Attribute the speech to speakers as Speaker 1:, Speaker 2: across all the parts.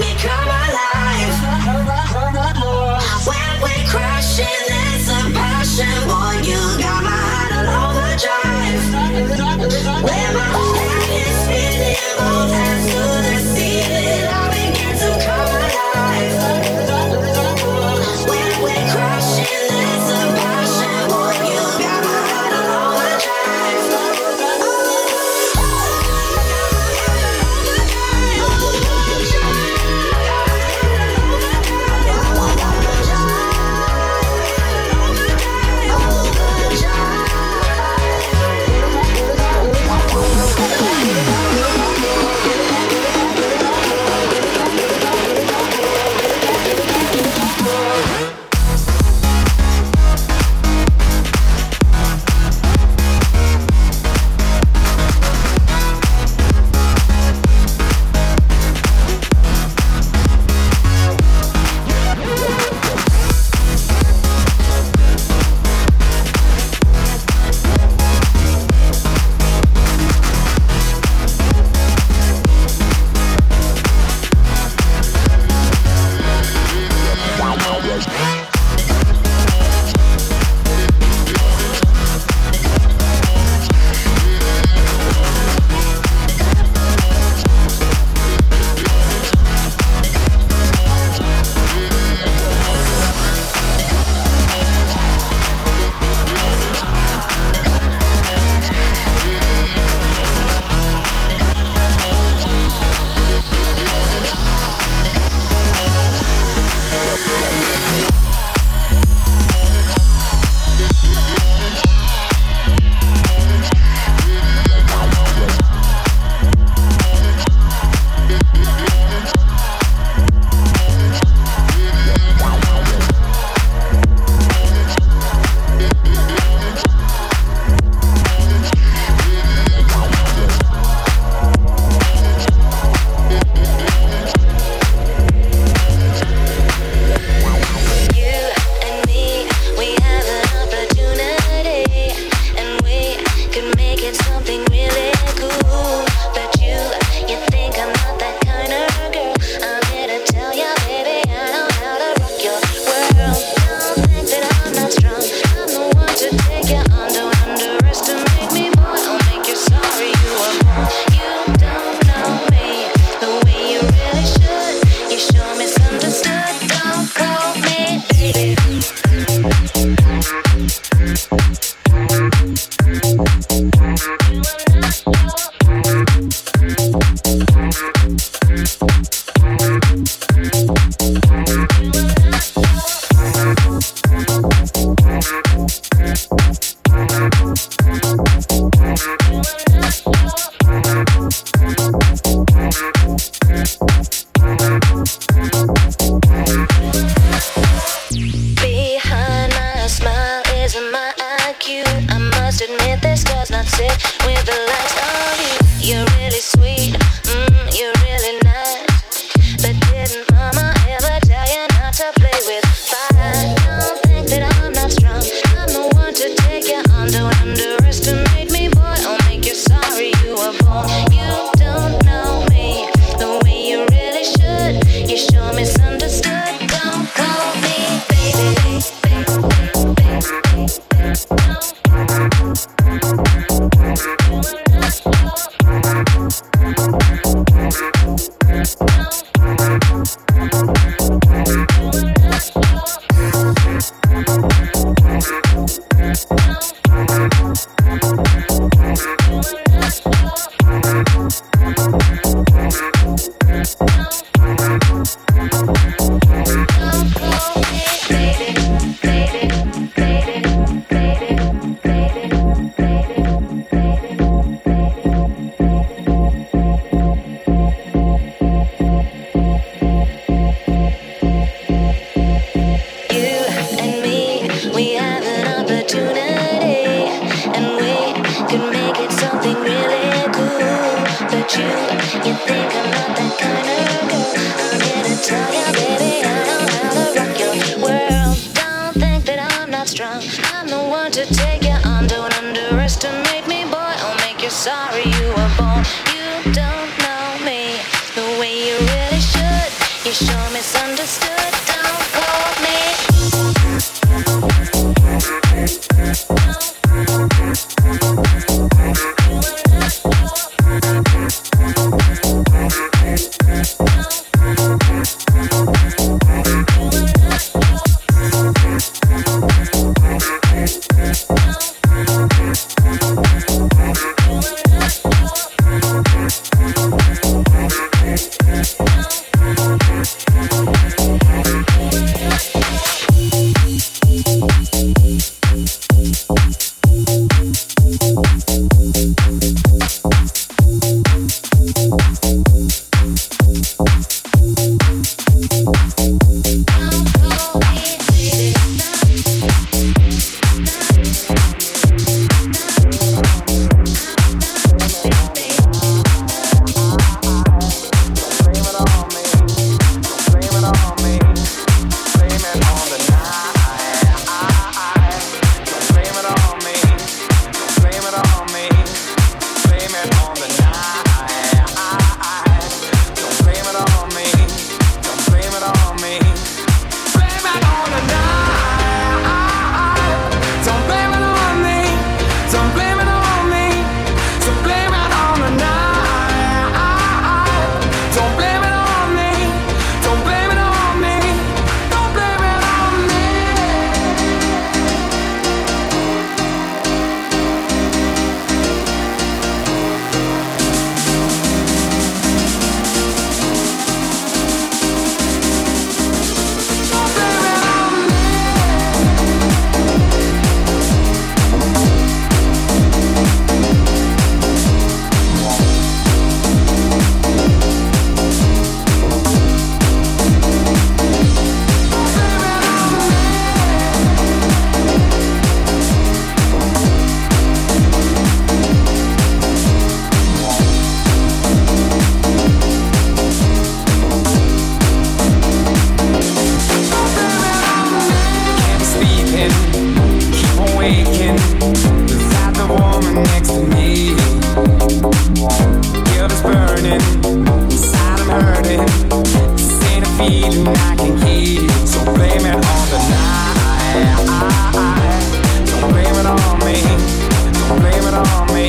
Speaker 1: me come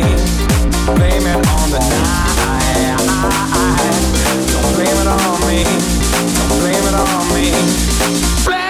Speaker 1: Don't blame it on me.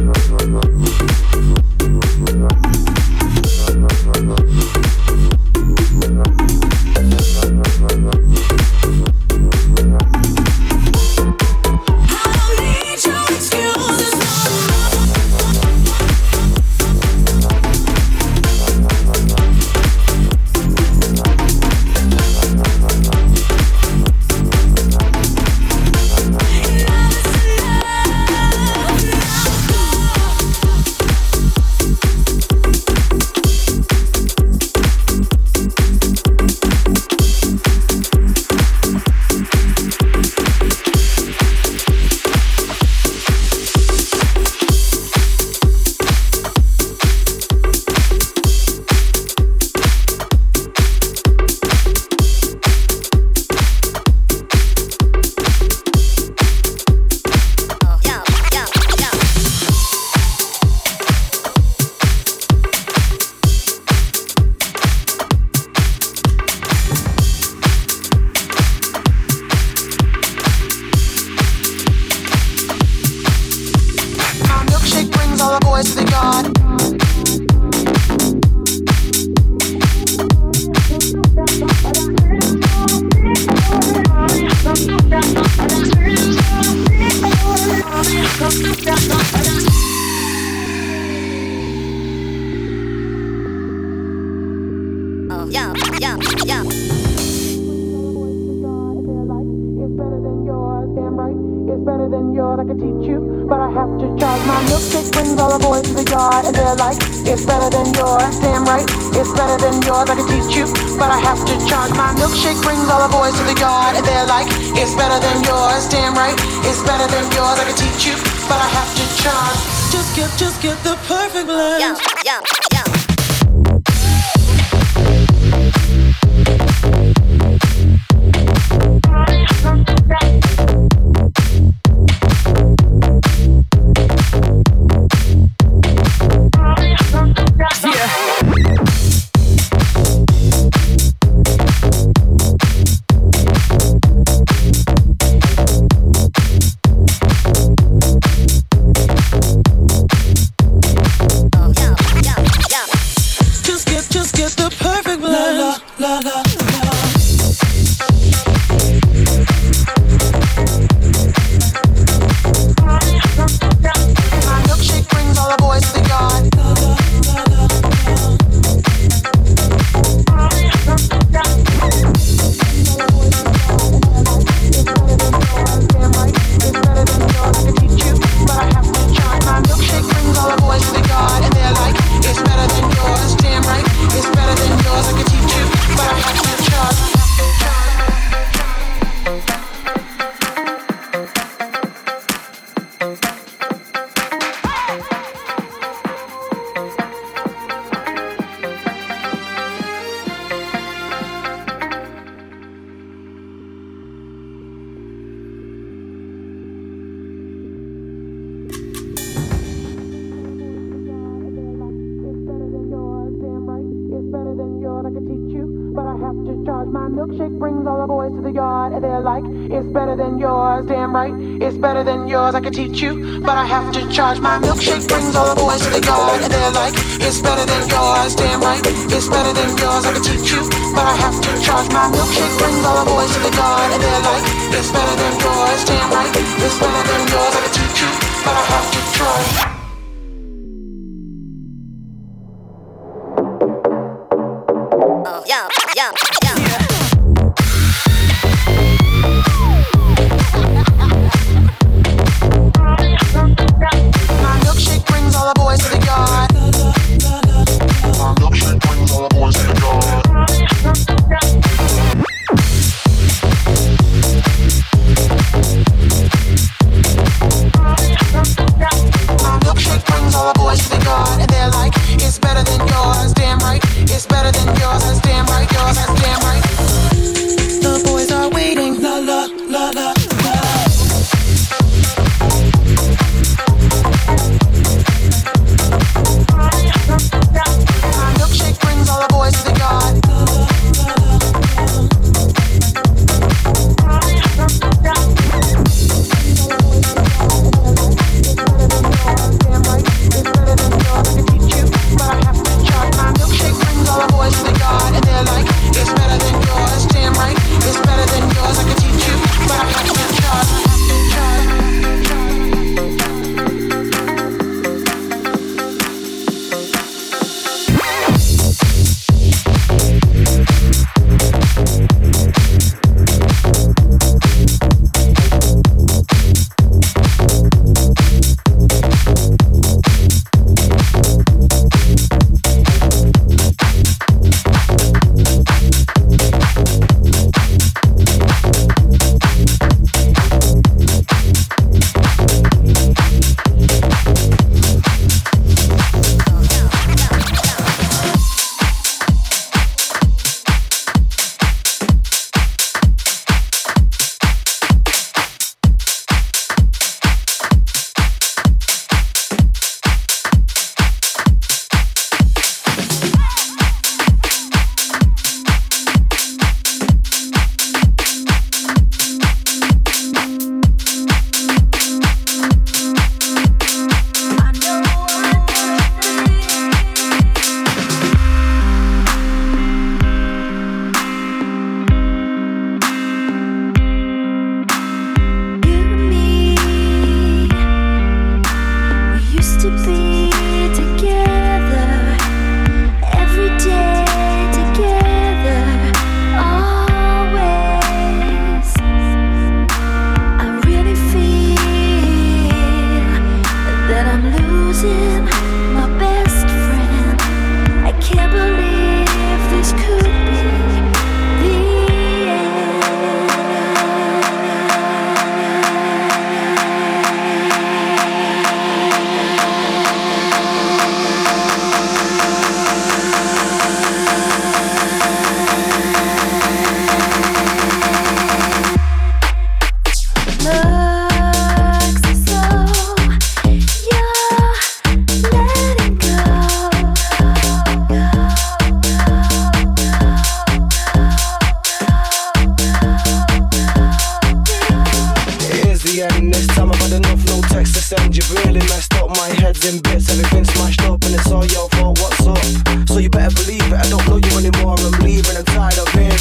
Speaker 1: Nein, nein, nein, nein, nein. Yard, like, It's better than yours, damn right. It's better than yours, I can teach you. But I have to charge. Just get, just get the perfect blend. Yeah, yeah, yours, damn right. It's better than yours, I could teach you, but I have to charge. My milkshake brings all the boys to the yard, and they're like, it's better than yours, damn right. It's better than yours, I could teach you, but I have to charge.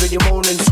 Speaker 2: into your morning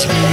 Speaker 2: Christmas.